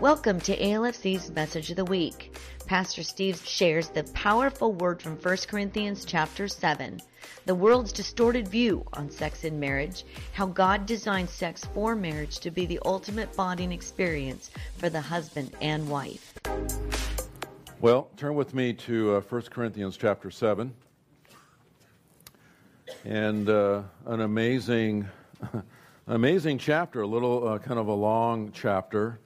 Welcome to ALFC's Message of the Week. Pastor Steve shares the powerful word from 1 Corinthians chapter 7, the world's distorted view on sex and marriage, how God designed sex for marriage to be the ultimate bonding experience for the husband and wife. Well, turn with me to uh, 1 Corinthians chapter 7. And uh, an amazing, amazing chapter, a little uh, kind of a long chapter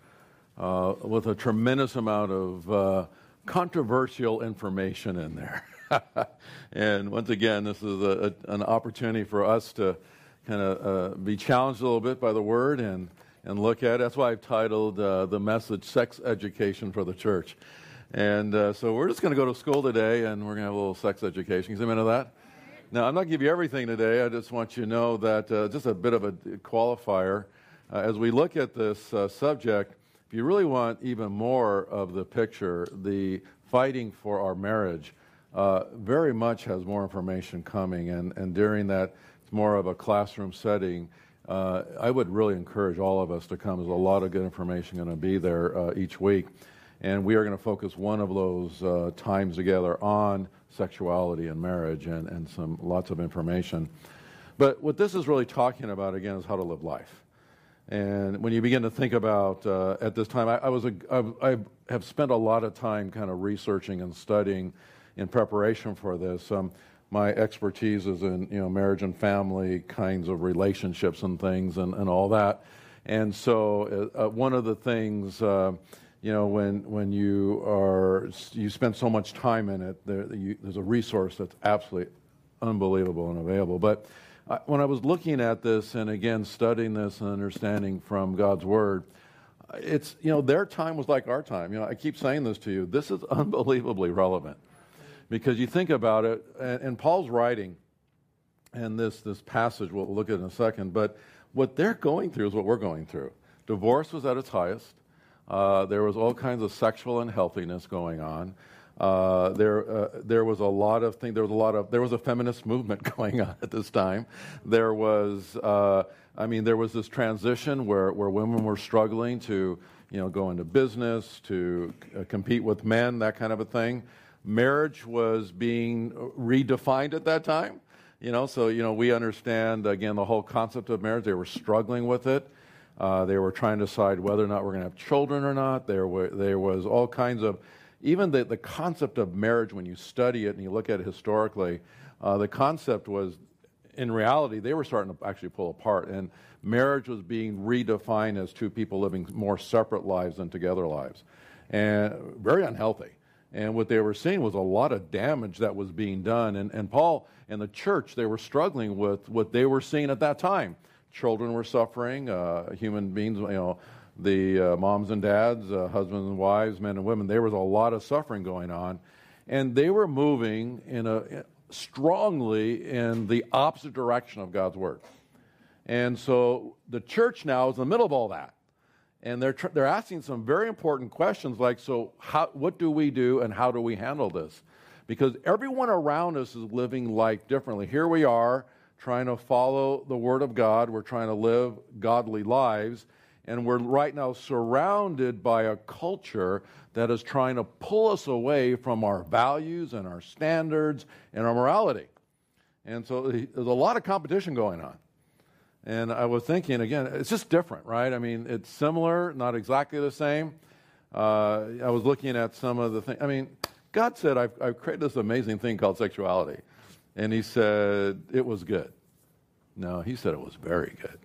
uh, with a tremendous amount of uh, controversial information in there. and once again, this is a, a, an opportunity for us to kind of uh, be challenged a little bit by the Word and, and look at it. That's why I've titled uh, the message Sex Education for the Church. And uh, so we're just going to go to school today and we're going to have a little sex education. Amen to that? Now, I'm not going to give you everything today. I just want you to know that uh, just a bit of a qualifier. as we look at this subject, if you really want even more of the picture, the fighting for our marriage uh, very much has more information coming. And, and during that, it's more of a classroom setting. Uh, I would really encourage all of us to come. There's a lot of good information going to be there uh, each week. And we are going to focus one of those uh, times together on sexuality and marriage and, and some lots of information. But what this is really talking about, again, is how to live life. And when you begin to think about uh, at this time, I, I was I have spent a lot of time kind of researching and studying in preparation for this. Um, my expertise is in you know marriage and family kinds of relationships and things and, and all that. And so uh, uh one of the things uh, you know when when you are you spend so much time in it, there, you, there's a resource that's absolutely unbelievable and available. But when I was looking at this and again studying this and understanding from God's Word, it's, you know, their time was like our time. You know, I keep saying this to you. This is unbelievably relevant because you think about it, and, and Paul's writing, and this, this passage we'll look at in a second, but what they're going through is what we're going through. Divorce was at its highest. Uh, there was all kinds of sexual unhealthiness going on. Uh, there, uh, there was a lot of things. There was a lot of there was a feminist movement going on at this time. There was, uh, I mean, there was this transition where where women were struggling to, you know, go into business, to uh, compete with men, that kind of a thing. Marriage was being redefined at that time. You know, so you know we understand again the whole concept of marriage. They were struggling with it. Uh, they were trying to decide whether or not we're going to have children or not. There were there was all kinds of even the, the concept of marriage, when you study it and you look at it historically, uh, the concept was, in reality, they were starting to actually pull apart. And marriage was being redefined as two people living more separate lives than together lives. And very unhealthy. And what they were seeing was a lot of damage that was being done. And, and Paul and the church, they were struggling with what they were seeing at that time. Children were suffering, uh, human beings, you know, the uh, moms and dads, uh, husbands and wives, men and women, there was a lot of suffering going on. And they were moving in a, strongly in the opposite direction of God's word. And so the church now is in the middle of all that. And they're, tr- they're asking some very important questions like, so how, what do we do and how do we handle this? Because everyone around us is living life differently. Here we are trying to follow the Word of God, we're trying to live godly lives, and we're right now surrounded by a culture that is trying to pull us away from our values and our standards and our morality. And so there's a lot of competition going on. And I was thinking, again, it's just different, right? I mean, it's similar, not exactly the same. Uh, I was looking at some of the things. I mean, God said, I've, I've created this amazing thing called sexuality. And He said, it was good. No, He said it was very good.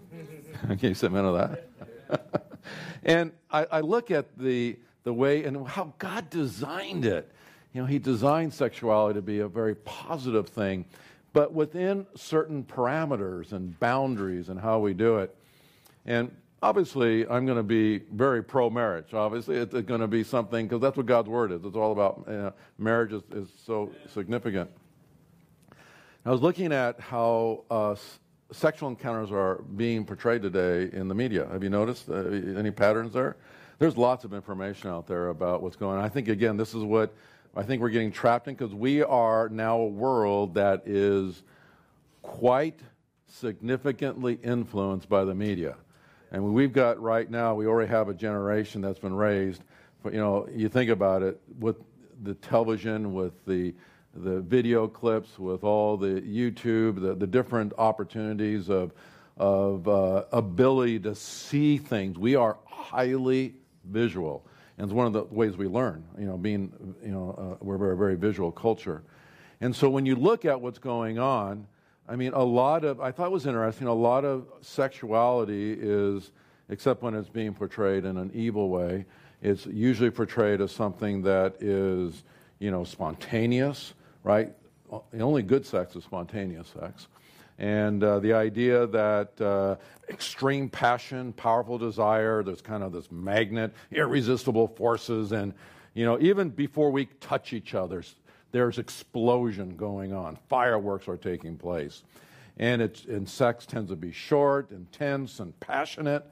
Can you say amen to that? and I, I, look at the, the way and how God designed it. You know, He designed sexuality to be a very positive thing, but within certain parameters and boundaries and how we do it. And obviously, I'm going to be very pro marriage. Obviously, it's going to be something, because that's what God's word is. It's all about you know, marriage is, is so significant. I was looking at how uh, sexual encounters are being portrayed today in the media. Have you noticed uh, any patterns there? There's lots of information out there about what's going on. I think, again, this is what I think we're getting trapped in because we are now a world that is quite significantly influenced by the media. And we've got right now, we already have a generation that's been raised. But, you know, you think about it with the television, with the the video clips, with all the YouTube, the, the different opportunities of, of uh, ability to see things. We are highly visual. And it's one of the ways we learn, you know, being, you know, uh, we're a very, very visual culture. And so when you look at what's going on, I mean, a lot of, I thought it was interesting, a lot of sexuality is, except when it's being portrayed in an evil way, it's usually portrayed as something that is, you know, spontaneous, right? The only good sex is spontaneous sex. And uh, the idea that uh, extreme passion, powerful desire, there's kind of this magnet, irresistible forces, and, you know, even before we touch each other, there's explosion going on. Fireworks are taking place. And, it's, and sex tends to be short, intense, and passionate.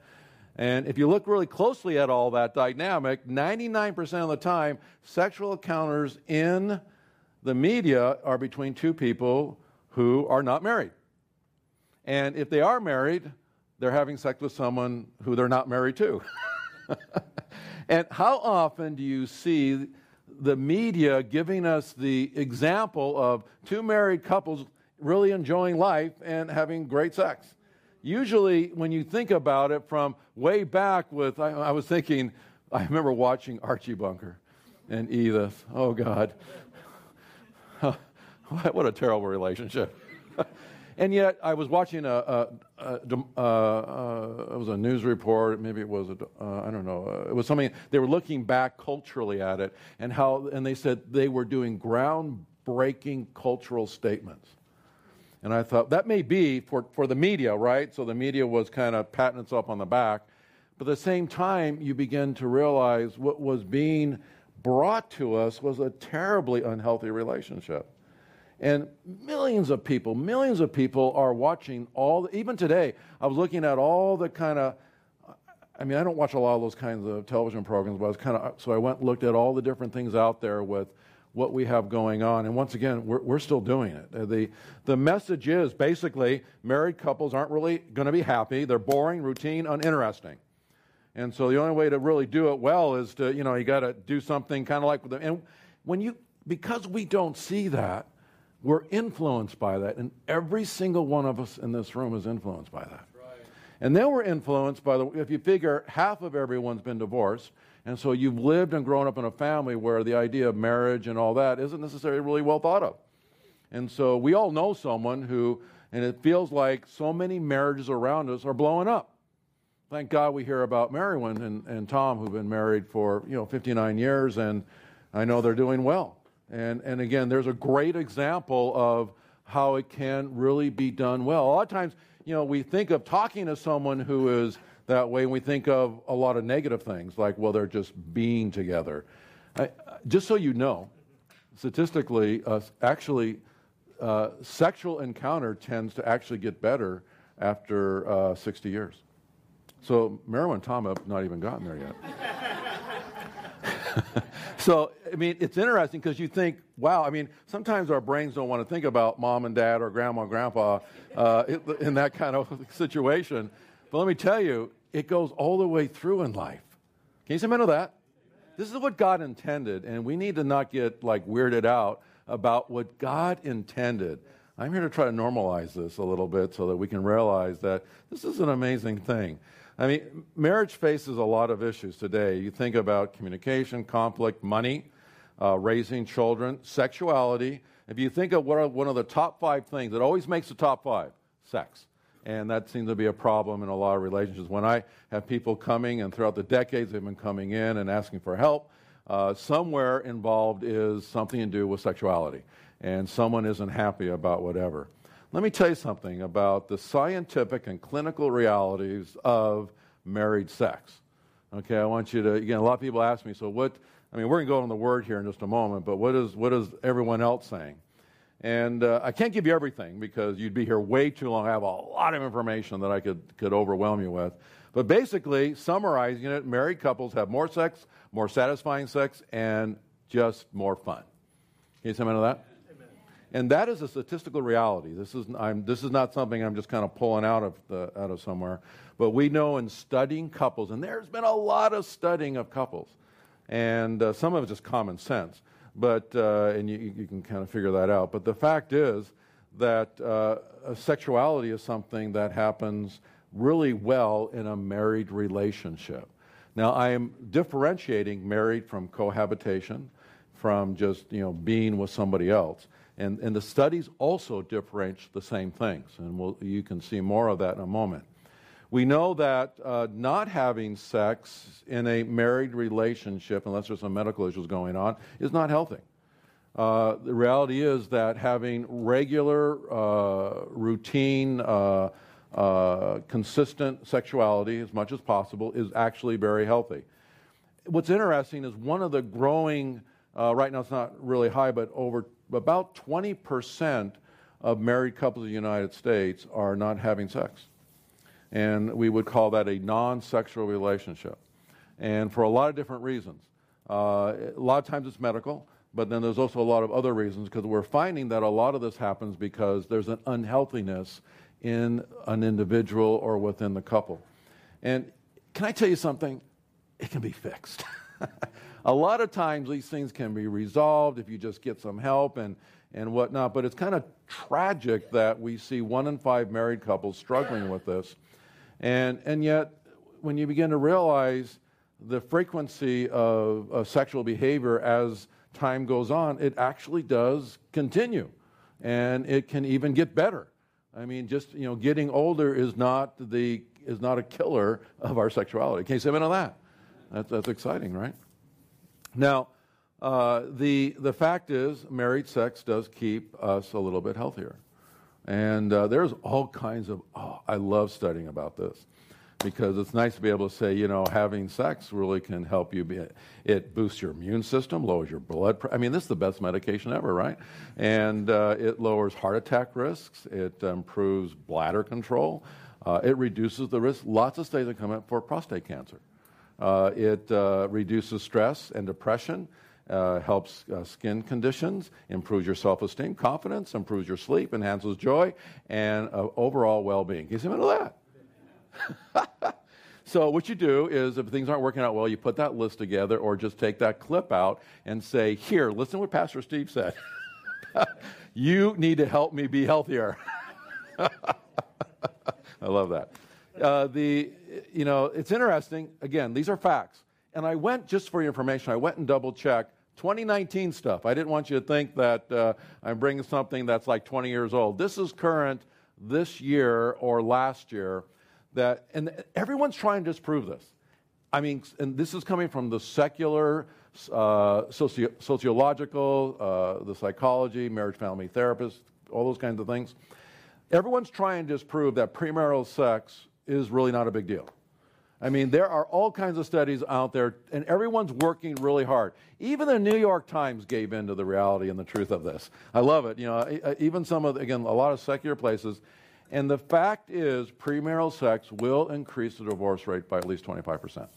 And if you look really closely at all that dynamic, 99% of the time, sexual encounters in the media are between two people who are not married. And if they are married, they're having sex with someone who they're not married to. and how often do you see the media giving us the example of two married couples really enjoying life and having great sex? Usually, when you think about it from way back with, I, I was thinking, I remember watching Archie Bunker and Edith. Oh, God. what a terrible relationship. And yet, I was watching a, a, a, a, uh, it was a news report, maybe it was, uh, I don't know, uh, it was something, they were looking back culturally at it, and how, and they said they were doing groundbreaking cultural statements. And I thought, that may be for, for the media, right? So the media was kind of patting itself on the back. But at the same time, you begin to realize what was being brought to us was a terribly unhealthy relationship. And millions of people, millions of people are watching all, even today, I was looking at all the kind of, I mean, I don't watch a lot of those kinds of television programs, but I was kind of, so I went and looked at all the different things out there with what we have going on. And once again, we're, we're still doing it. The, the message is basically married couples aren't really going to be happy. They're boring, routine, uninteresting. And so the only way to really do it well is to, you know, you got to do something kind of like with them. And when you, because we don't see that, we're influenced by that, and every single one of us in this room is influenced by that. Right. And then we're influenced by the, if you figure half of everyone's been divorced, and so you've lived and grown up in a family where the idea of marriage and all that isn't necessarily really well thought of. And so we all know someone who, and it feels like so many marriages around us are blowing up. Thank God we hear about Marilyn and, and Tom, who've been married for, you know, 59 years, and I know they're doing well. And, and again, there's a great example of how it can really be done well. A lot of times, you know, we think of talking to someone who is that way, and we think of a lot of negative things, like, well, they're just being together. I, just so you know, statistically, uh, actually, uh, sexual encounter tends to actually get better after uh, 60 years. So Marilyn and Tom have not even gotten there yet. so, I mean, it's interesting because you think, wow, I mean, sometimes our brains don't want to think about mom and dad or grandma and grandpa uh, in that kind of situation. But let me tell you, it goes all the way through in life. Can you say amen to that? This is what God intended, and we need to not get like weirded out about what God intended. I'm here to try to normalize this a little bit so that we can realize that this is an amazing thing. I mean, marriage faces a lot of issues today. You think about communication, conflict, money, uh, raising children, sexuality. If you think of what one of the top five things that always makes the top five, sex. And that seems to be a problem in a lot of relationships. When I have people coming, and throughout the decades they've been coming in and asking for help, uh, somewhere involved is something to do with sexuality. And someone isn't happy about whatever. Let me tell you something about the scientific and clinical realities of married sex. Okay, I want you to, again, a lot of people ask me, so what, I mean, we're going to go on the word here in just a moment, but what is, what is everyone else saying? And uh, I can't give you everything because you'd be here way too long. I have a lot of information that I could, could overwhelm you with. But basically, summarizing it, married couples have more sex, more satisfying sex, and just more fun. Can you say amen to that? And that is a statistical reality. This is, I'm, this is not something I'm just kind of pulling out of, the, out of somewhere. But we know in studying couples, and there's been a lot of studying of couples, and uh, some of it's just common sense, but, uh, and you, you, can kind of figure that out. But the fact is that uh, sexuality is something that happens really well in a married relationship. Now, I am differentiating married from cohabitation, from just you know being with somebody else. And, and the studies also differentiate the same things, and we'll, you can see more of that in a moment. We know that uh, not having sex in a married relationship, unless there's some medical issues going on, is not healthy. Uh, the reality is that having regular, uh, routine, uh, uh, consistent sexuality as much as possible is actually very healthy. What's interesting is one of the growing, uh, right now it's not really high, but over about 20% of married couples in the United States are not having sex. And we would call that a non sexual relationship. And for a lot of different reasons. Uh, a lot of times it's medical, but then there's also a lot of other reasons because we're finding that a lot of this happens because there's an unhealthiness in an individual or within the couple. And can I tell you something? It can be fixed. a lot of times these things can be resolved if you just get some help and, and whatnot, but it's kind of tragic that we see one in five married couples struggling with this. And, and yet, when you begin to realize the frequency of, of sexual behavior as time goes on, it actually does continue. And it can even get better. I mean, just you know, getting older is not the is not a killer of our sexuality. Can you say amen on that? That's, that's exciting, right? Now, uh, the, the fact is, married sex does keep us a little bit healthier. And uh, there's all kinds of, oh, I love studying about this because it's nice to be able to say, you know, having sex really can help you. Be, it boosts your immune system, lowers your blood pressure. I mean, this is the best medication ever, right? And uh, it lowers heart attack risks. It improves bladder control. Uh, it reduces the risk. Lots of studies have come up for prostate cancer. Uh, it uh, reduces stress and depression, uh, helps uh, skin conditions, improves your self esteem, confidence, improves your sleep, enhances joy, and uh, overall well being. Can you see that? so, what you do is if things aren't working out well, you put that list together or just take that clip out and say, Here, listen to what Pastor Steve said. you need to help me be healthier. I love that. Uh, the, you know, it's interesting. Again, these are facts. And I went, just for your information, I went and double checked 2019 stuff. I didn't want you to think that uh, I'm bringing something that's like 20 years old. This is current this year or last year. That, and everyone's trying to disprove this. I mean, and this is coming from the secular, uh, socio- sociological, uh, the psychology, marriage family therapist, all those kinds of things. Everyone's trying to disprove that premarital sex is really not a big deal. I mean, there are all kinds of studies out there, and everyone's working really hard. Even the New York Times gave in to the reality and the truth of this. I love it. You know, even some of, again, a lot of secular places. And the fact is, premarital sex will increase the divorce rate by at least 25%.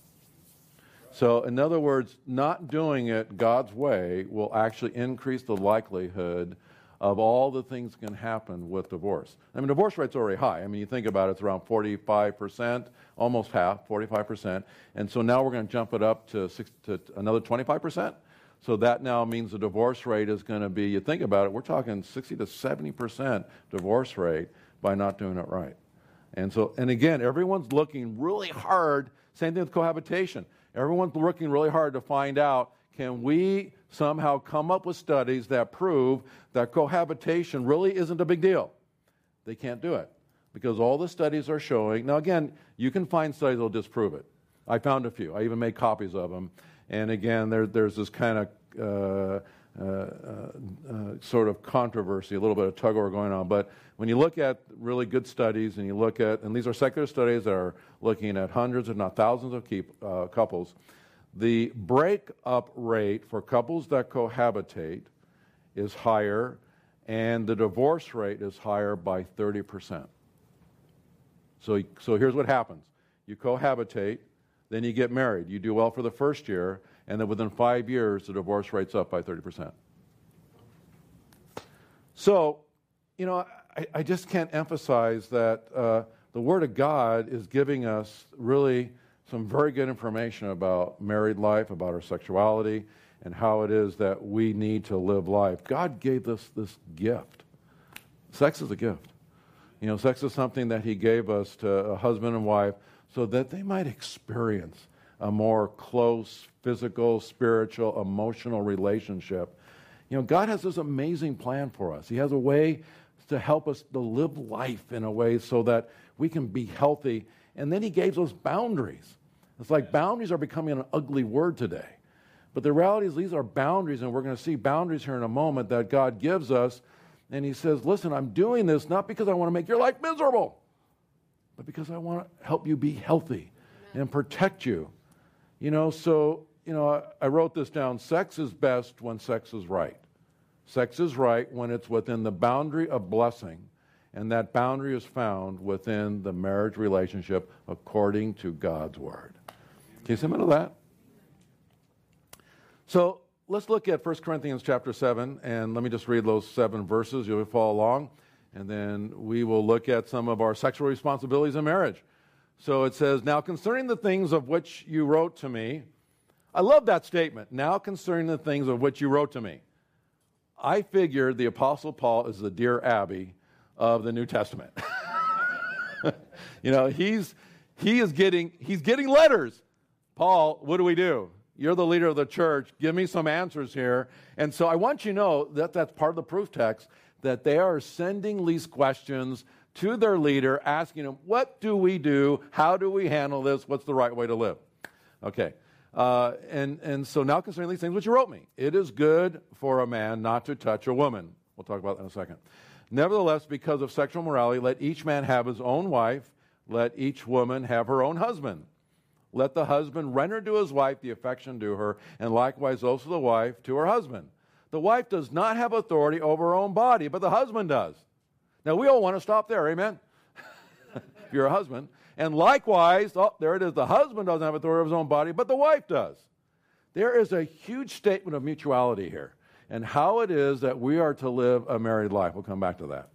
So, in other words, not doing it God's way will actually increase the likelihood of all the things can happen with divorce. I mean, divorce rate's already high. I mean, you think about it, it's around 45%, almost half, 45%. And so now we're going to jump it up to, six, to another 25%. So that now means the divorce rate is going to be, you think about it, we're talking 60 to 70% divorce rate by not doing it right. And so, and again, everyone's looking really hard, same thing with cohabitation. Everyone's looking really hard to find out can we somehow come up with studies that prove that cohabitation really isn't a big deal? They can't do it because all the studies are showing. Now, again, you can find studies that will disprove it. I found a few. I even made copies of them. And again, there, there's this kind of uh, uh, uh, sort of controversy, a little bit of tug of war going on. But when you look at really good studies and you look at, and these are secular studies that are looking at hundreds, if not thousands of keep, uh, couples, the breakup rate for couples that cohabitate is higher, and the divorce rate is higher by 30%. So, so here's what happens you cohabitate, then you get married. You do well for the first year, and then within five years, the divorce rate's up by 30%. So, you know, I, I just can't emphasize that uh, the Word of God is giving us really some very good information about married life, about our sexuality, and how it is that we need to live life. God gave us this gift. Sex is a gift. You know, sex is something that He gave us to a husband and wife so that they might experience a more close physical, spiritual, emotional relationship. You know, God has this amazing plan for us. He has a way to help us to live life in a way so that we can be healthy. And then He gave us boundaries. It's like boundaries are becoming an ugly word today. But the reality is, these are boundaries, and we're going to see boundaries here in a moment that God gives us. And He says, Listen, I'm doing this not because I want to make your life miserable, but because I want to help you be healthy and protect you. You know, so, you know, I wrote this down. Sex is best when sex is right. Sex is right when it's within the boundary of blessing, and that boundary is found within the marriage relationship according to God's word. Can you see of that? So let's look at 1 Corinthians chapter 7, and let me just read those seven verses. You'll follow along, and then we will look at some of our sexual responsibilities in marriage. So it says, Now concerning the things of which you wrote to me, I love that statement. Now concerning the things of which you wrote to me. I figured the Apostle Paul is the dear Abby of the New Testament. you know, he's, he is getting, he's getting letters. Paul, what do we do? You're the leader of the church. Give me some answers here. And so I want you to know that that's part of the proof text that they are sending these questions to their leader, asking him, What do we do? How do we handle this? What's the right way to live? Okay. Uh, and, and so now concerning these things which you wrote me, it is good for a man not to touch a woman. We'll talk about that in a second. Nevertheless, because of sexual morality, let each man have his own wife, let each woman have her own husband. Let the husband render to his wife the affection due her, and likewise also the wife to her husband. The wife does not have authority over her own body, but the husband does. Now, we all want to stop there, amen? if you're a husband. And likewise, oh, there it is, the husband doesn't have authority over his own body, but the wife does. There is a huge statement of mutuality here and how it is that we are to live a married life. We'll come back to that.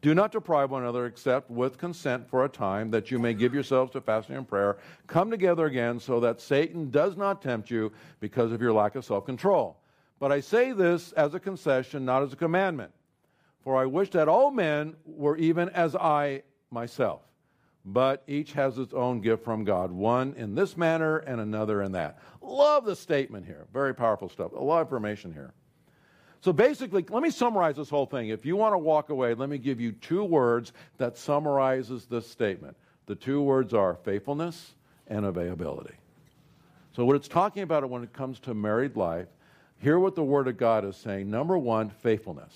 Do not deprive one another except with consent for a time, that you may give yourselves to fasting and prayer. Come together again so that Satan does not tempt you because of your lack of self control. But I say this as a concession, not as a commandment. For I wish that all men were even as I myself. But each has its own gift from God, one in this manner and another in that. Love the statement here. Very powerful stuff. A lot of information here. So basically, let me summarize this whole thing. If you want to walk away, let me give you two words that summarizes this statement. The two words are faithfulness and availability. So what it's talking about when it comes to married life, hear what the word of God is saying. Number 1, faithfulness.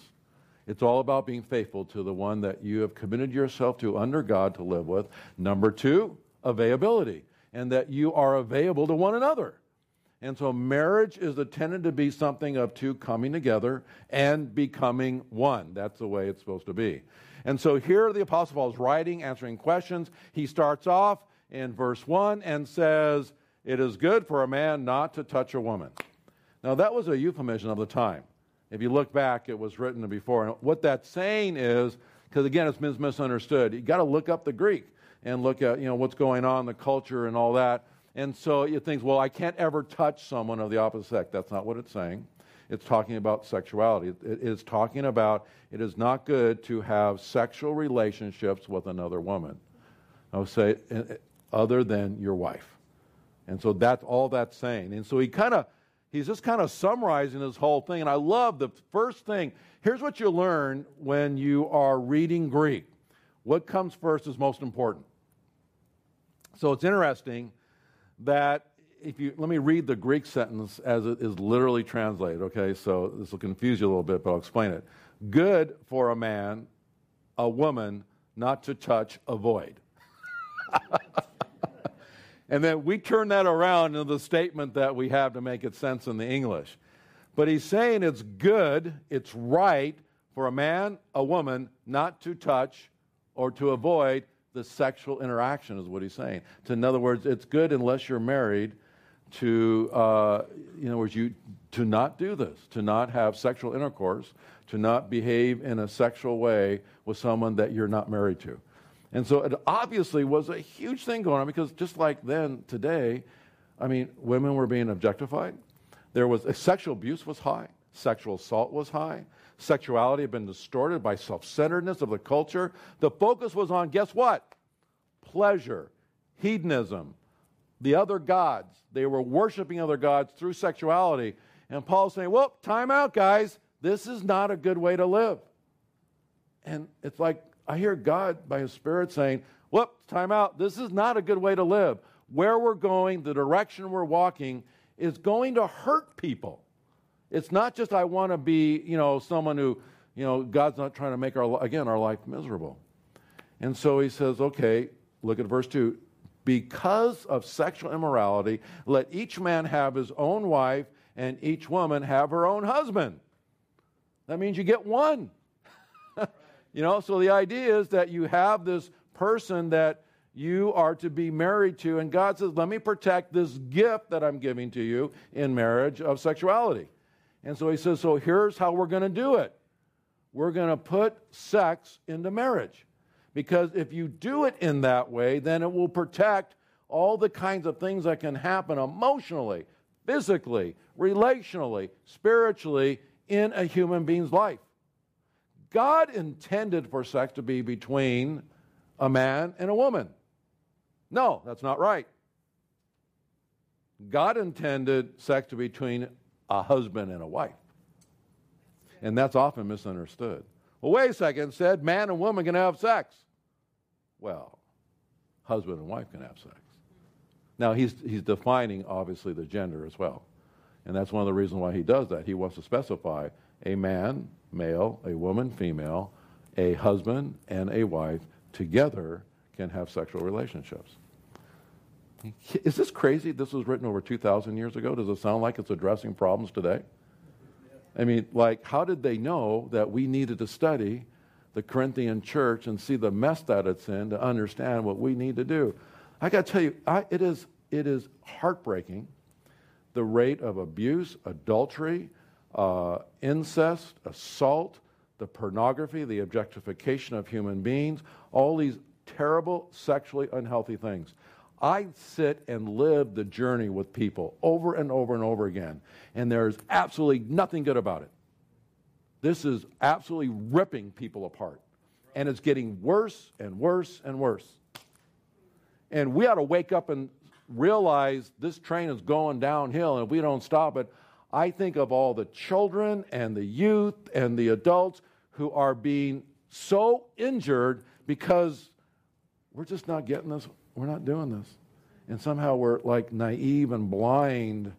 It's all about being faithful to the one that you have committed yourself to under God to live with. Number two, availability, and that you are available to one another. And so marriage is intended to be something of two coming together and becoming one. That's the way it's supposed to be. And so here the Apostle Paul is writing, answering questions. He starts off in verse 1 and says, It is good for a man not to touch a woman. Now, that was a euphemism of the time. If you look back, it was written before. And what that's saying is, because again, it's misunderstood, you got to look up the Greek and look at you know what's going on, the culture, and all that. And so you think, well, I can't ever touch someone of the opposite sex. That's not what it's saying. It's talking about sexuality. It is talking about it is not good to have sexual relationships with another woman. I would say, eh, eh, other than your wife. And so that's all that's saying. And so he kind of he's just kind of summarizing this whole thing. And I love the first thing. Here's what you learn when you are reading Greek what comes first is most important. So it's interesting that if you let me read the Greek sentence as it is literally translated, okay? So this will confuse you a little bit, but I'll explain it. Good for a man, a woman, not to touch, avoid. And then we turn that around into the statement that we have to make it sense in the English. But he's saying it's good, it's right for a man, a woman, not to touch or to avoid the sexual interaction, is what he's saying. So in other words, it's good unless you're married to, uh, in other words, you to not do this, to not have sexual intercourse, to not behave in a sexual way with someone that you're not married to. And so it obviously was a huge thing going on because just like then, today, I mean, women were being objectified. There was sexual abuse was high, sexual assault was high, sexuality had been distorted by self-centeredness of the culture. The focus was on guess what? Pleasure, hedonism, the other gods. They were worshiping other gods through sexuality. And Paul's saying, "Well, time out, guys. This is not a good way to live." And it's like I hear God by His Spirit saying, Whoops, time out. This is not a good way to live. Where we're going, the direction we're walking, is going to hurt people. It's not just I want to be, you know, someone who, you know, God's not trying to make our again our life miserable. And so he says, okay, look at verse 2. Because of sexual immorality, let each man have his own wife and each woman have her own husband. That means you get one. You know, so the idea is that you have this person that you are to be married to, and God says, Let me protect this gift that I'm giving to you in marriage of sexuality. And so he says, So here's how we're going to do it we're going to put sex into marriage. Because if you do it in that way, then it will protect all the kinds of things that can happen emotionally, physically, relationally, spiritually in a human being's life. God intended for sex to be between a man and a woman. No, that's not right. God intended sex to be between a husband and a wife. And that's often misunderstood. Well, wait a second, said man and woman can have sex. Well, husband and wife can have sex. Now, he's, he's defining, obviously, the gender as well. And that's one of the reasons why he does that. He wants to specify a man male, a woman, female, a husband, and a wife together can have sexual relationships. Is this crazy? This was written over 2,000 years ago. Does it sound like it's addressing problems today? I mean, like, how did they know that we needed to study the Corinthian church and see the mess that it's in to understand what we need to do? I got to tell you, I, it, is, it is heartbreaking the rate of abuse, adultery, uh, incest, assault, the pornography, the objectification of human beings, all these terrible sexually unhealthy things. I sit and live the journey with people over and over and over again, and there's absolutely nothing good about it. This is absolutely ripping people apart, and it's getting worse and worse and worse. And we ought to wake up and realize this train is going downhill, and if we don't stop it, I think of all the children and the youth and the adults who are being so injured because we're just not getting this, we're not doing this. And somehow we're like naive and blind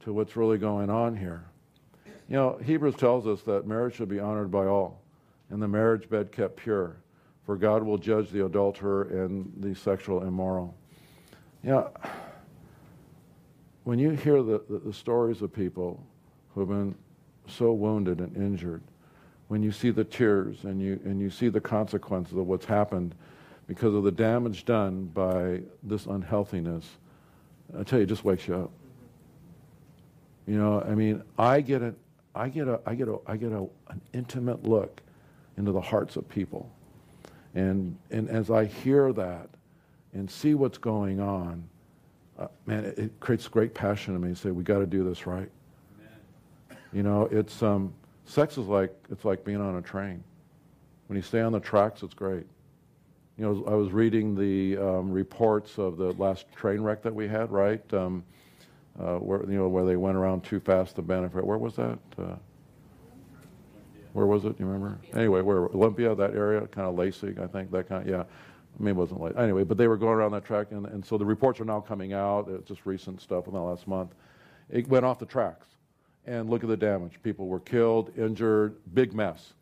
to what's really going on here. You know, Hebrews tells us that marriage should be honored by all, and the marriage bed kept pure, for God will judge the adulterer and the sexual immoral. You know, when you hear the, the, the, stories of people who have been so wounded and injured, when you see the tears and you, and you see the consequences of what's happened because of the damage done by this unhealthiness, I tell you, it just wakes you up. You know, I mean, I get a, I get a, I get a, I get a, an intimate look into the hearts of people, and and as I hear that, and see what's going on, uh, man, it, it, creates great passion in me. to Say, we got to do this right. Amen. You know, it's um, sex is like it's like being on a train. When you stay on the tracks, it's great. You know, I was reading the um, reports of the last train wreck that we had, right? Um, uh, where you know where they went around too fast to benefit. Where was that? Uh, where was it? You remember? Anyway, where Olympia, that area, kind of Lacey, I think that kind. Of, yeah, maybe it wasn't late. Anyway, but they were going around that track, and, and so the reports are now coming out. It's just recent stuff in the last month. It went off the tracks, and look at the damage. People were killed, injured, big mess.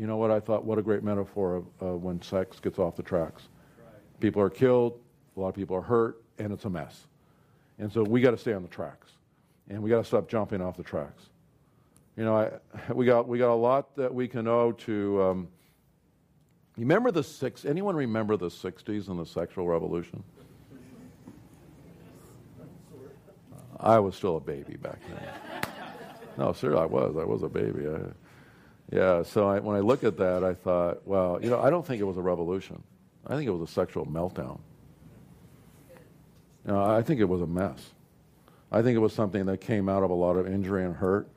You know what I thought? What a great metaphor of uh, when sex gets off the tracks. Right. People are killed, a lot of people are hurt, and it's a mess. And so we got to stay on the tracks, and we got to stop jumping off the tracks. You know, I, we got we got a lot that we can owe to. Um, you remember the six? Anyone remember the '60s and the sexual revolution? I was still a baby back then. no, sir, I was. I was a baby. I, yeah, so I, when I look at that, I thought, well, you know, I don't think it was a revolution. I think it was a sexual meltdown. I think it was a mess. I think it was something that came out of a lot of injury and hurt.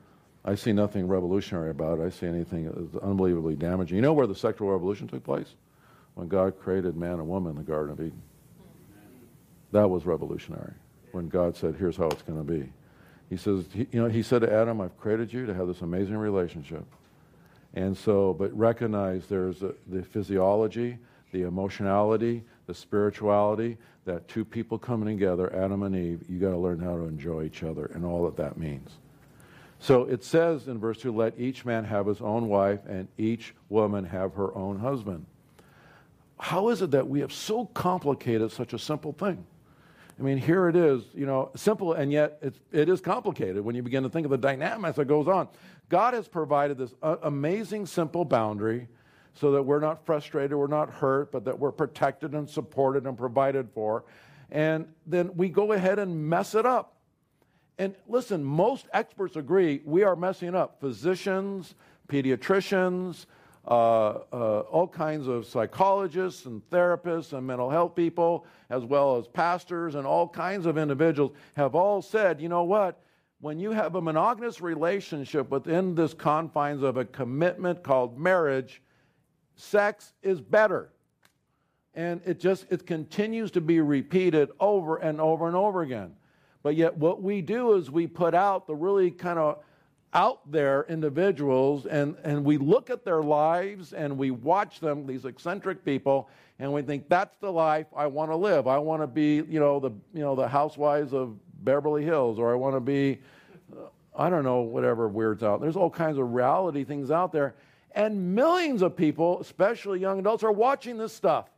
I see nothing revolutionary about it. I see anything unbelievably damaging. You know where the sexual revolution took place? When God created man and woman in the Garden of Eden. That was revolutionary. When God said, "Here's how it's going to be," He says, he, "You know," He said to Adam, "I've created you to have this amazing relationship." And so, but recognize there's a, the physiology, the emotionality, the spirituality, that two people coming together, Adam and Eve, you got to learn how to enjoy each other and all that that means. So it says in verse 2 let each man have his own wife and each woman have her own husband. How is it that we have so complicated such a simple thing? I mean, here it is, you know, simple, and yet it's, it is complicated when you begin to think of the dynamics that goes on. God has provided this uh, amazing, simple boundary so that we're not frustrated, we're not hurt, but that we're protected and supported and provided for. And then we go ahead and mess it up. And listen, most experts agree we are messing up. Physicians, pediatricians, uh, uh, all kinds of psychologists and therapists and mental health people, as well as pastors and all kinds of individuals, have all said, you know what? When you have a monogamous relationship within this confines of a commitment called marriage, sex is better. And it just it continues to be repeated over and over and over again. But yet what we do is we put out the really kind of out there individuals and, and we look at their lives and we watch them, these eccentric people, and we think that's the life I want to live. I want to be, you know, the you know, the housewives of Beverly Hills, or I want to be I don't know, whatever weirds out. There's all kinds of reality things out there. And millions of people, especially young adults, are watching this stuff.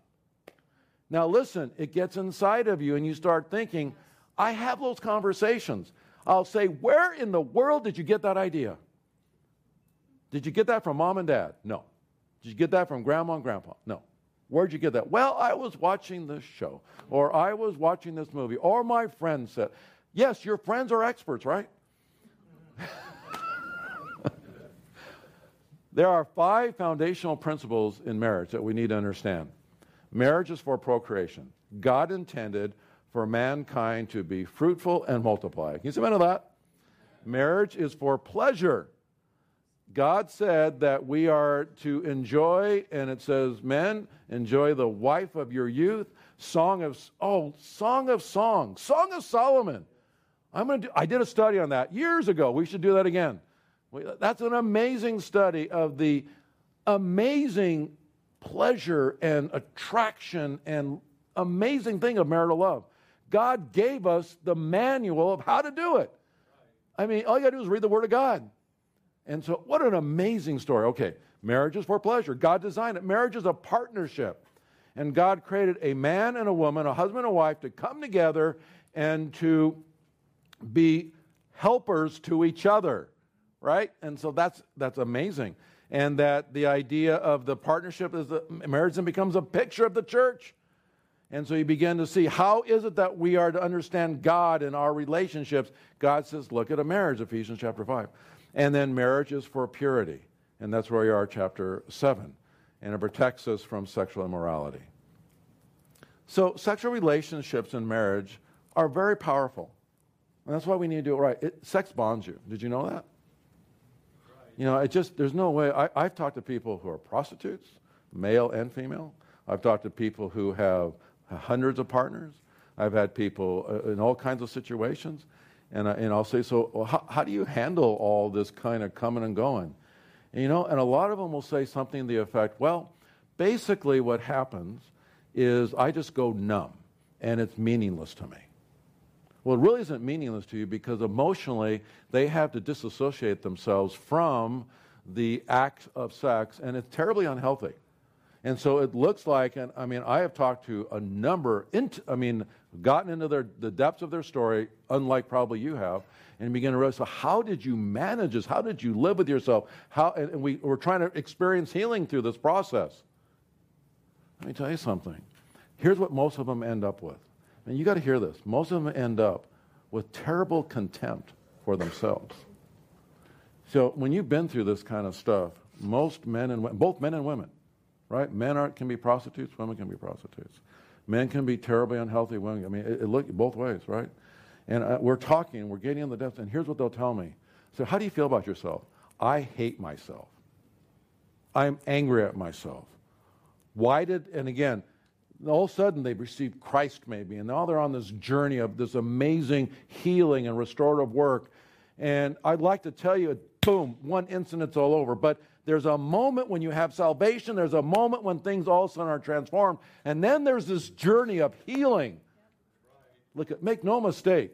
Now, listen, it gets inside of you, and you start thinking, I have those conversations. I'll say, Where in the world did you get that idea? Did you get that from mom and dad? No. Did you get that from grandma and grandpa? No. Where'd you get that? Well, I was watching this show, or I was watching this movie, or my friend said. Yes, your friends are experts, right? there are five foundational principles in marriage that we need to understand. Marriage is for procreation. God intended for mankind to be fruitful and multiply. Can you see of that? Marriage is for pleasure. God said that we are to enjoy, and it says, men, enjoy the wife of your youth. Song of, oh, Song of Songs, Song of Solomon. I'm going to do, I did a study on that years ago. We should do that again. That's an amazing study of the amazing pleasure and attraction and amazing thing of marital love. God gave us the manual of how to do it. I mean, all you got to do is read the Word of God. And so, what an amazing story. Okay, marriage is for pleasure. God designed it. Marriage is a partnership. And God created a man and a woman, a husband and a wife, to come together and to be helpers to each other, right? And so that's, that's amazing. And that the idea of the partnership is that marriage then becomes a picture of the church. And so you begin to see how is it that we are to understand God in our relationships. God says, look at a marriage, Ephesians chapter 5. And then marriage is for purity. And that's where we are, chapter 7. And it protects us from sexual immorality. So, sexual relationships in marriage are very powerful. And that's why we need to do it right. It, sex bonds you. Did you know that? Right. You know, it just, there's no way. I, I've talked to people who are prostitutes, male and female. I've talked to people who have hundreds of partners. I've had people uh, in all kinds of situations. And, I, and I'll say, so well, how, how do you handle all this kind of coming and going? And, you know, and a lot of them will say something to the effect, well, basically what happens is I just go numb and it's meaningless to me. Well, it really isn't meaningless to you because emotionally they have to disassociate themselves from the act of sex and it's terribly unhealthy. And so it looks like, and I mean, I have talked to a number, int- I mean, gotten into their, the depths of their story, unlike probably you have, and begin to realize, so how did you manage this? How did you live with yourself? How, and we, we're trying to experience healing through this process. Let me tell you something. Here's what most of them end up with. And you got to hear this. Most of them end up with terrible contempt for themselves. So when you've been through this kind of stuff, most men and both men and women, right? Men are, can be prostitutes, women can be prostitutes. Men can be terribly unhealthy. Women, I mean, it, it look both ways, right? And uh, we're talking, we're getting in the depths, and here's what they'll tell me. So, how do you feel about yourself? I hate myself. I'm angry at myself. Why did, and again, all of a sudden they've received Christ maybe, and now they're on this journey of this amazing healing and restorative work. And I'd like to tell you, boom, one incident's all over. But there's a moment when you have salvation, there's a moment when things all of a sudden are transformed, and then there's this journey of healing. Look at, make no mistake,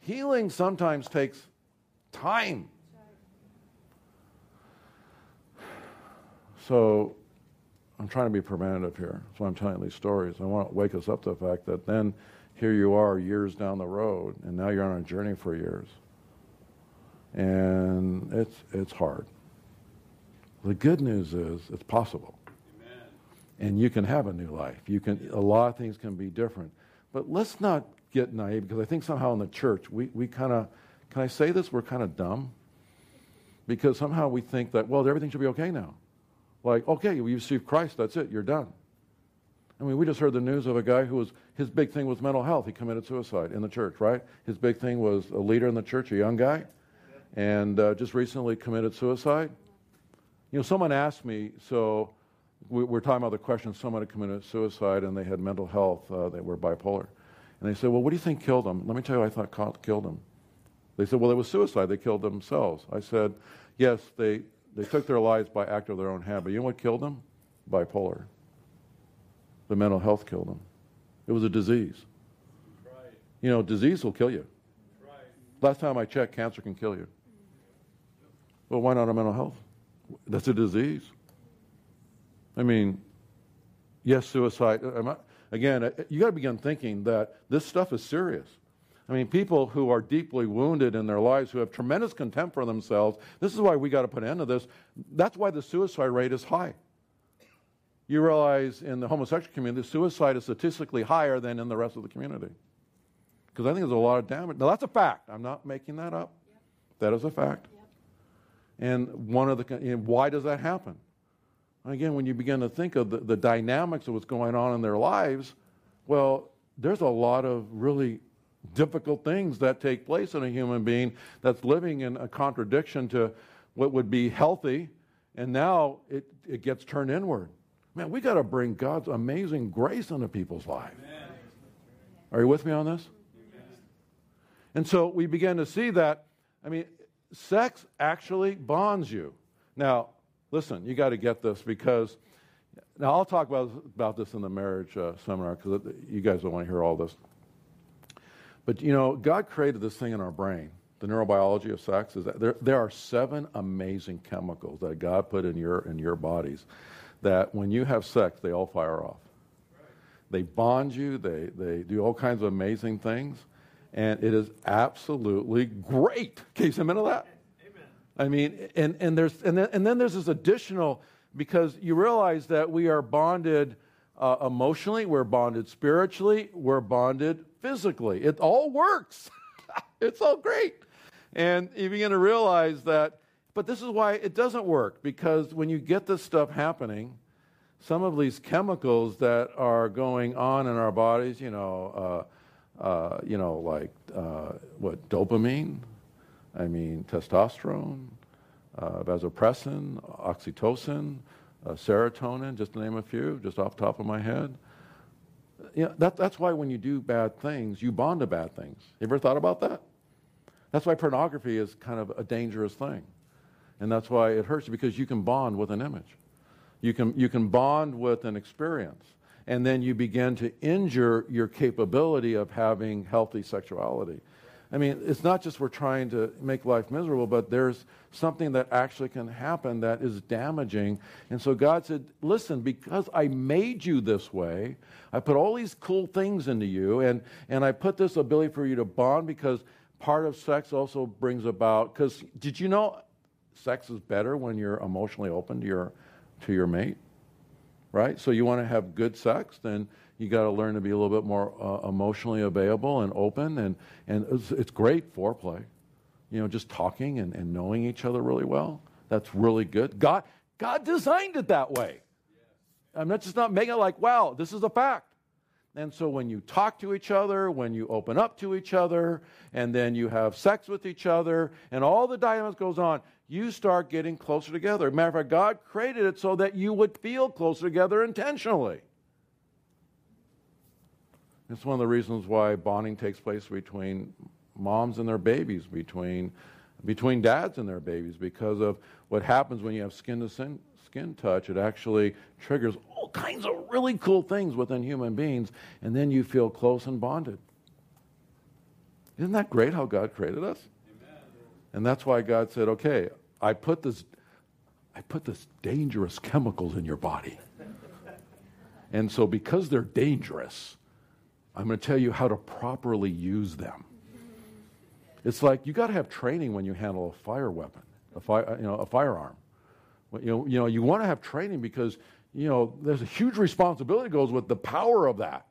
healing sometimes takes time. So I'm trying to be preventative here. So I'm telling these stories. I want to wake us up to the fact that then here you are years down the road, and now you're on a journey for years. And it's, it's hard. The good news is it's possible. Amen. And you can have a new life. You can, a lot of things can be different. But let's not get naive because I think somehow in the church we, we kind of, can I say this? We're kind of dumb. Because somehow we think that, well, everything should be okay now. Like, okay, you received Christ, that's it, you're done. I mean, we just heard the news of a guy who was, his big thing was mental health. He committed suicide in the church, right? His big thing was a leader in the church, a young guy, and uh, just recently committed suicide. You know, someone asked me, so we, are talking about the question someone had committed suicide and they had mental health, uh, they were bipolar. And they said, well, what do you think killed them? Let me tell you, I thought killed them. They said, well, it was suicide. They killed themselves. I said, yes, they, they took their lives by act of their own hand. But you know what killed them? Bipolar. The mental health killed them. It was a disease. Right. You know, disease will kill you. Right. Last time I checked, cancer can kill you. Well, why not a mental health? That's a disease. I mean, yes, suicide. Again, uh, you got to begin thinking that this stuff is serious. I mean, people who are deeply wounded in their lives, who have tremendous contempt for themselves, this is why we got to put an end to this. That's why the suicide rate is high. You realize in the homosexual community, suicide is statistically higher than in the rest of the community. Because I think there's a lot of damage. Now, that's a fact. I'm not making that up. Yep. That is a fact. Yep. And one of the, know, why does that happen? Again, when you begin to think of the, the dynamics of what's going on in their lives, well, there's a lot of really difficult things that take place in a human being that's living in a contradiction to what would be healthy, and now it, it gets turned inward. Man, we got to bring God's amazing grace into people's lives. Amen. Are you with me on this? Amen. And so we begin to see that, I mean, sex actually bonds you. Now, listen, you got to get this because now I'll talk about, about this in the marriage uh, seminar because you guys don't want to hear all this. But you know, God created this thing in our brain. The neurobiology of sex is that there, there are seven amazing chemicals that God put in your in your bodies that when you have sex, they all fire off. They bond you, they, they do all kinds of amazing things, and it is absolutely great. Can you say amen to that? Amen. I mean, and, and, there's, and, then, and then there's this additional, because you realize that we are bonded uh, emotionally, we're bonded spiritually, we're bonded physically. It all works. it's all great. And you begin to realize that, but this is why it doesn't work, because when you get this stuff happening, some of these chemicals that are going on in our bodies, you know, uh, uh, you know, like uh, what dopamine, I mean testosterone, uh, vasopressin, oxytocin, uh, serotonin, just to name a few, just off the top of my head you know, that, that's why when you do bad things, you bond to bad things. You ever thought about that? That's why pornography is kind of a dangerous thing. And that's why it hurts you because you can bond with an image. You can, you can bond with an experience. And then you begin to injure your capability of having healthy sexuality. I mean, it's not just we're trying to make life miserable, but there's something that actually can happen that is damaging. And so God said, Listen, because I made you this way, I put all these cool things into you, and, and I put this ability for you to bond because part of sex also brings about, because did you know sex is better when you're emotionally open to your, to your mate? right? So you want to have good sex, then you got to learn to be a little bit more uh, emotionally available and open, and, and it's, it's, great foreplay. You know, just talking and, and knowing each other really well. That's really good. God, God designed it that way. I'm not just not making it like, wow, this is a fact. And so when you talk to each other, when you open up to each other, and then you have sex with each other, and all the dynamics goes on, you start getting closer together. Matter of fact, God created it so that you would feel closer together intentionally. It's one of the reasons why bonding takes place between moms and their babies, between, between dads and their babies, because of what happens when you have skin to skin, skin touch. It actually triggers all kinds of really cool things within human beings, and then you feel close and bonded. Isn't that great how God created us? Amen. And that's why God said, okay, I put this, I put this dangerous chemicals in your body. and so because they're dangerous, I'm going to tell you how to properly use them. It's like you got to have training when you handle a fire weapon, a, fire, uh, you know, a firearm. You know, you know, you want to have training because you know there's a huge responsibility goes with the power of that.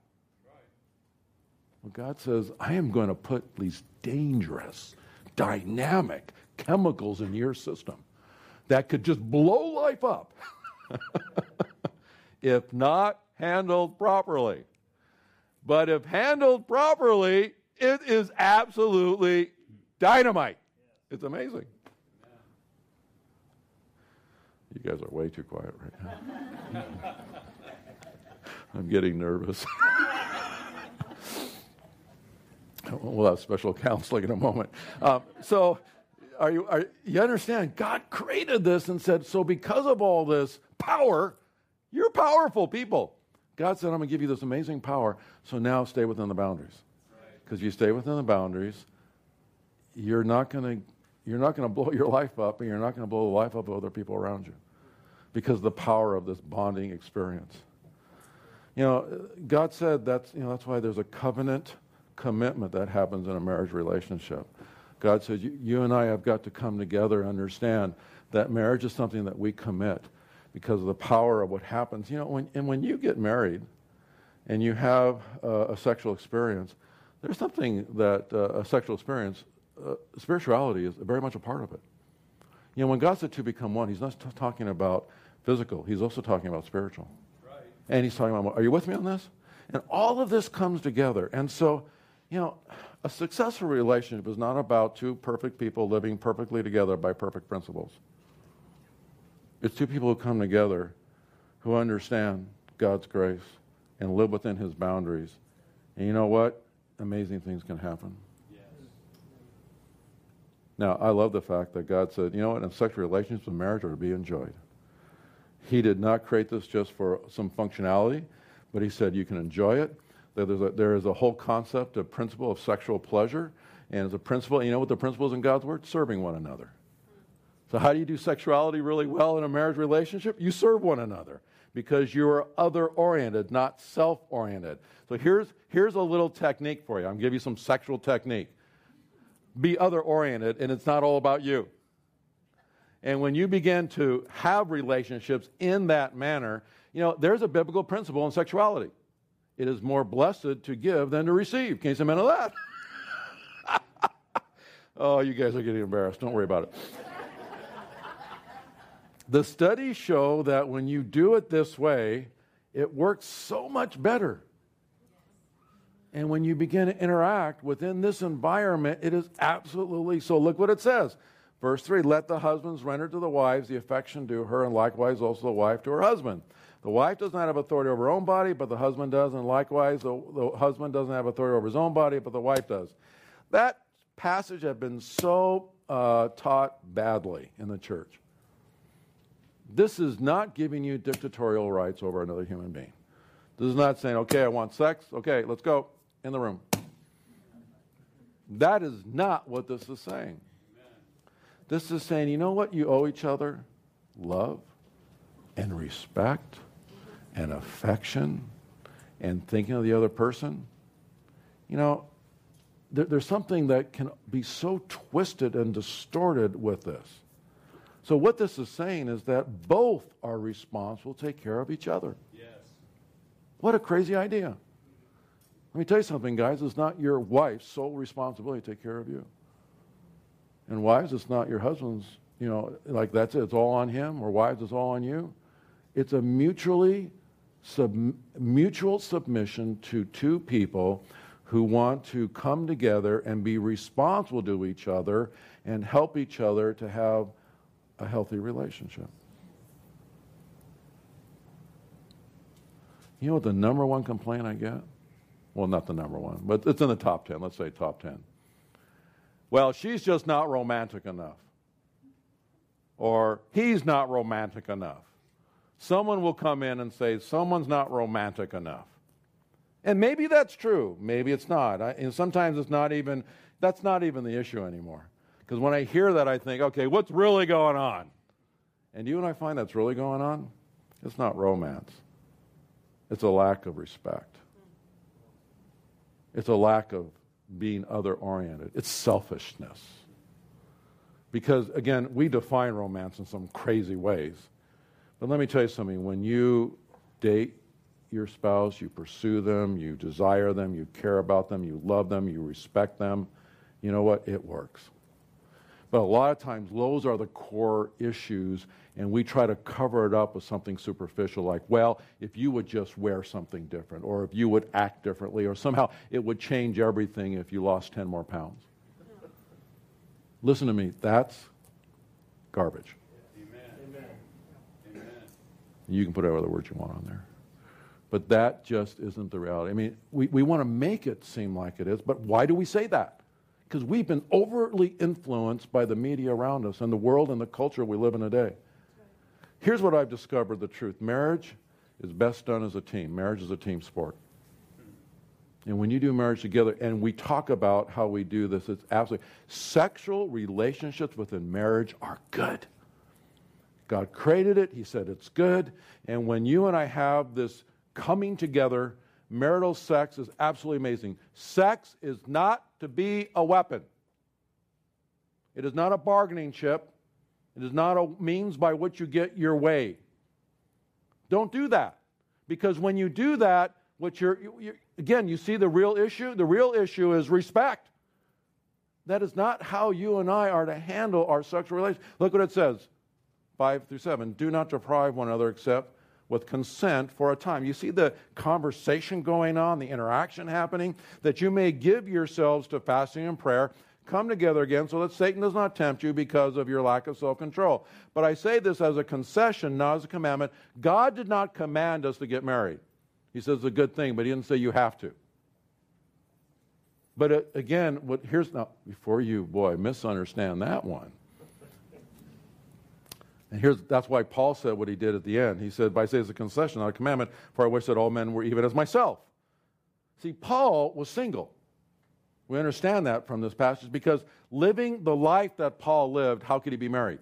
Well, God says, I am going to put these dangerous, dynamic chemicals in your system that could just blow life up if not handled properly. But if handled properly, it is absolutely dynamite. It's amazing. You guys are way too quiet right now. I'm getting nervous. we'll have special counseling in a moment. Um, so, are you, are, you understand? God created this and said, so because of all this power, you're powerful people. God said, I'm going to give you this amazing power, so now stay within the boundaries. Because right. you stay within the boundaries, you're not going to you're not going to blow your life up, and you're not going to blow the life up of other people around you because of the power of this bonding experience. You know, God said that's, you know, that's why there's a covenant commitment that happens in a marriage relationship. God said, you, you and I have got to come together and understand that marriage is something that we commit because of the power of what happens. You know, when, and when you get married and you have uh, a sexual experience, there's something that uh, a sexual experience, uh, spirituality is very much a part of it. You know, when God said to become one, he's not t- talking about physical, he's also talking about spiritual. Right. And he's talking about, are you with me on this? And all of this comes together. And so, you know, a successful relationship is not about two perfect people living perfectly together by perfect principles. It's two people who come together who understand God's grace and live within his boundaries. And you know what? Amazing things can happen. Now, I love the fact that God said, you know what, in sexual relationships and marriage are to be enjoyed. He did not create this just for some functionality, but He said you can enjoy it. There's a, there is a whole concept, a principle of sexual pleasure, and as a principle, you know what the principle is in God's Word? Serving one another. So, how do you do sexuality really well in a marriage relationship? You serve one another because you are other oriented, not self oriented. So, here's, here's a little technique for you. I'm going to give you some sexual technique. Be other oriented, and it's not all about you. And when you begin to have relationships in that manner, you know, there's a biblical principle in sexuality. It is more blessed to give than to receive. Can you say amen to that? oh, you guys are getting embarrassed. Don't worry about it. The studies show that when you do it this way, it works so much better. And when you begin to interact within this environment, it is absolutely so. Look what it says. Verse 3 Let the husbands render to the wives the affection due her, and likewise also the wife to her husband. The wife does not have authority over her own body, but the husband does, and likewise the, the husband doesn't have authority over his own body, but the wife does. That passage has been so uh, taught badly in the church. This is not giving you dictatorial rights over another human being. This is not saying, okay, I want sex. Okay, let's go in the room. That is not what this is saying. This is saying, you know what you owe each other? Love and respect and affection and thinking of the other person. You know, there, there's something that can be so twisted and distorted with this. So, what this is saying is that both are responsible to take care of each other. Yes. What a crazy idea. Let me tell you something, guys. It's not your wife's sole responsibility to take care of you. And wives, it's not your husband's, you know, like that's it. It's all on him, or wives, it's all on you. It's a mutually sub, mutual submission to two people who want to come together and be responsible to each other and help each other to have a healthy relationship. You know what the number one complaint I get? Well, not the number one, but it's in the top 10. Let's say top 10. Well, she's just not romantic enough. Or he's not romantic enough. Someone will come in and say, someone's not romantic enough. And maybe that's true. Maybe it's not. I, and sometimes it's not even, that's not even the issue anymore. Because when I hear that, I think, okay, what's really going on? And you and I find that's really going on? It's not romance, it's a lack of respect. It's a lack of being other oriented. It's selfishness. Because, again, we define romance in some crazy ways. But let me tell you something when you date your spouse, you pursue them, you desire them, you care about them, you love them, you respect them, you know what? It works. But a lot of times, those are the core issues, and we try to cover it up with something superficial like, well, if you would just wear something different, or if you would act differently, or somehow it would change everything if you lost 10 more pounds. Listen to me, that's garbage. Amen. Amen. You can put whatever words you want on there. But that just isn't the reality. I mean, we, we want to make it seem like it is, but why do we say that? Because we've been overtly influenced by the media around us and the world and the culture we live in today. Here's what I've discovered the truth marriage is best done as a team. Marriage is a team sport. And when you do marriage together, and we talk about how we do this, it's absolutely sexual relationships within marriage are good. God created it, He said it's good. And when you and I have this coming together, marital sex is absolutely amazing. Sex is not to be a weapon. It is not a bargaining chip. It is not a means by which you get your way. Don't do that. Because when you do that, what you're, you, you, again, you see the real issue? The real issue is respect. That is not how you and I are to handle our sexual relations. Look what it says 5 through 7. Do not deprive one another except with consent for a time. You see the conversation going on, the interaction happening, that you may give yourselves to fasting and prayer. Come together again so that Satan does not tempt you because of your lack of self control. But I say this as a concession, not as a commandment. God did not command us to get married. He says it's a good thing, but He didn't say you have to. But uh, again, what here's now before you, boy, misunderstand that one. And here's, that's why Paul said what he did at the end. He said, By say it's a concession, not a commandment, for I wish that all men were even as myself. See, Paul was single. We understand that from this passage because living the life that Paul lived, how could he be married?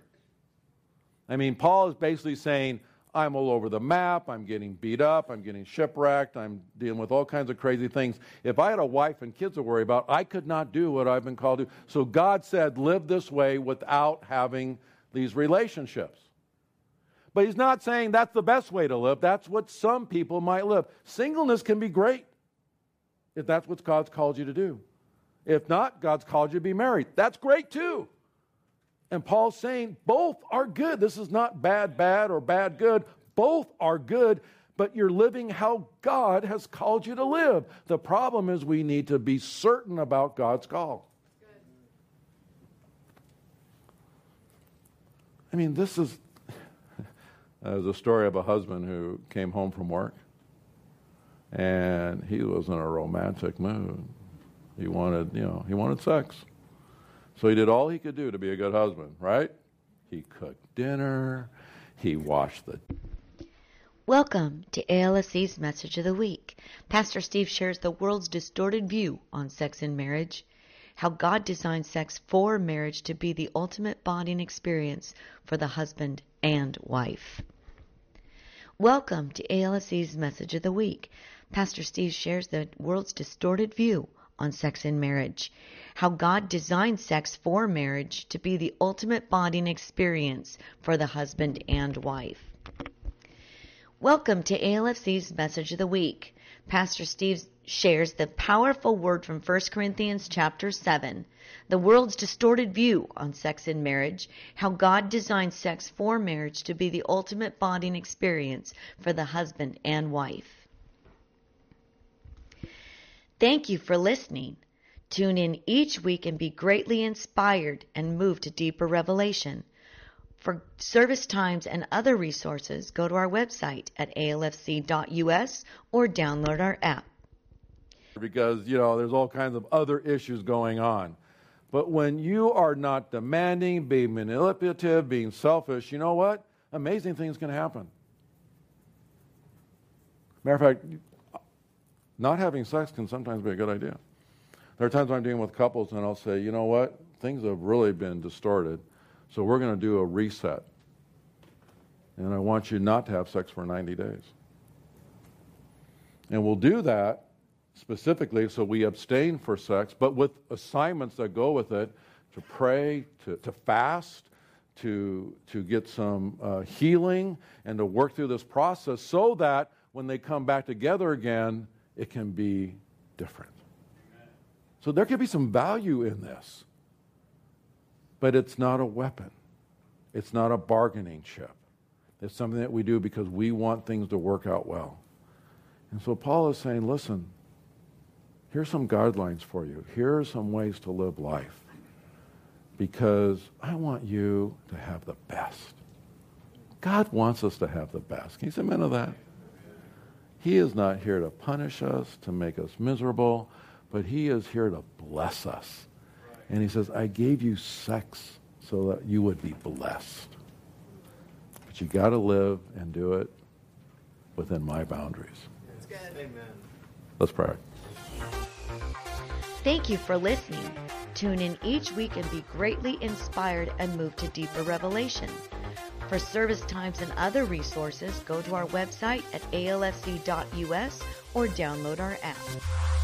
I mean, Paul is basically saying, I'm all over the map. I'm getting beat up. I'm getting shipwrecked. I'm dealing with all kinds of crazy things. If I had a wife and kids to worry about, I could not do what I've been called to. So God said, live this way without having these relationships. But he's not saying that's the best way to live. That's what some people might live. Singleness can be great if that's what God's called you to do. If not, God's called you to be married. That's great too. And Paul's saying both are good. This is not bad, bad, or bad, good. Both are good, but you're living how God has called you to live. The problem is we need to be certain about God's call. I mean, this is. There's a story of a husband who came home from work and he was in a romantic mood. He wanted, you know, he wanted sex. So he did all he could do to be a good husband, right? He cooked dinner, he washed the Welcome to ALFC's Message of the Week. Pastor Steve shares the world's distorted view on sex and marriage how God designed sex for marriage to be the ultimate bonding experience for the husband and wife. Welcome to ALFC's Message of the Week. Pastor Steve shares the world's distorted view on sex and marriage, how God designed sex for marriage to be the ultimate bonding experience for the husband and wife. Welcome to ALFC's Message of the Week. Pastor Steve shares the powerful word from 1 Corinthians chapter 7, the world's distorted view on sex and marriage, how God designed sex for marriage to be the ultimate bonding experience for the husband and wife. Thank you for listening. Tune in each week and be greatly inspired and moved to deeper revelation. For service times and other resources, go to our website at alfc.us or download our app. Because, you know, there's all kinds of other issues going on. But when you are not demanding, being manipulative, being selfish, you know what? Amazing things can happen. Matter of fact, not having sex can sometimes be a good idea. There are times when I'm dealing with couples and I'll say, you know what? Things have really been distorted. So we're going to do a reset. And I want you not to have sex for 90 days. And we'll do that specifically so we abstain for sex, but with assignments that go with it to pray, to, to fast, to, to get some uh, healing, and to work through this process so that when they come back together again, it can be different. So there could be some value in this but it's not a weapon. It's not a bargaining chip. It's something that we do because we want things to work out well. And so Paul is saying, listen, here's some guidelines for you. Here are some ways to live life because I want you to have the best. God wants us to have the best. Can you say amen to that? He is not here to punish us, to make us miserable, but he is here to bless us. And he says, I gave you sex so that you would be blessed. But you got to live and do it within my boundaries. Amen. Let's pray. Thank you for listening. Tune in each week and be greatly inspired and moved to deeper revelation. For service times and other resources, go to our website at alfc.us or download our app.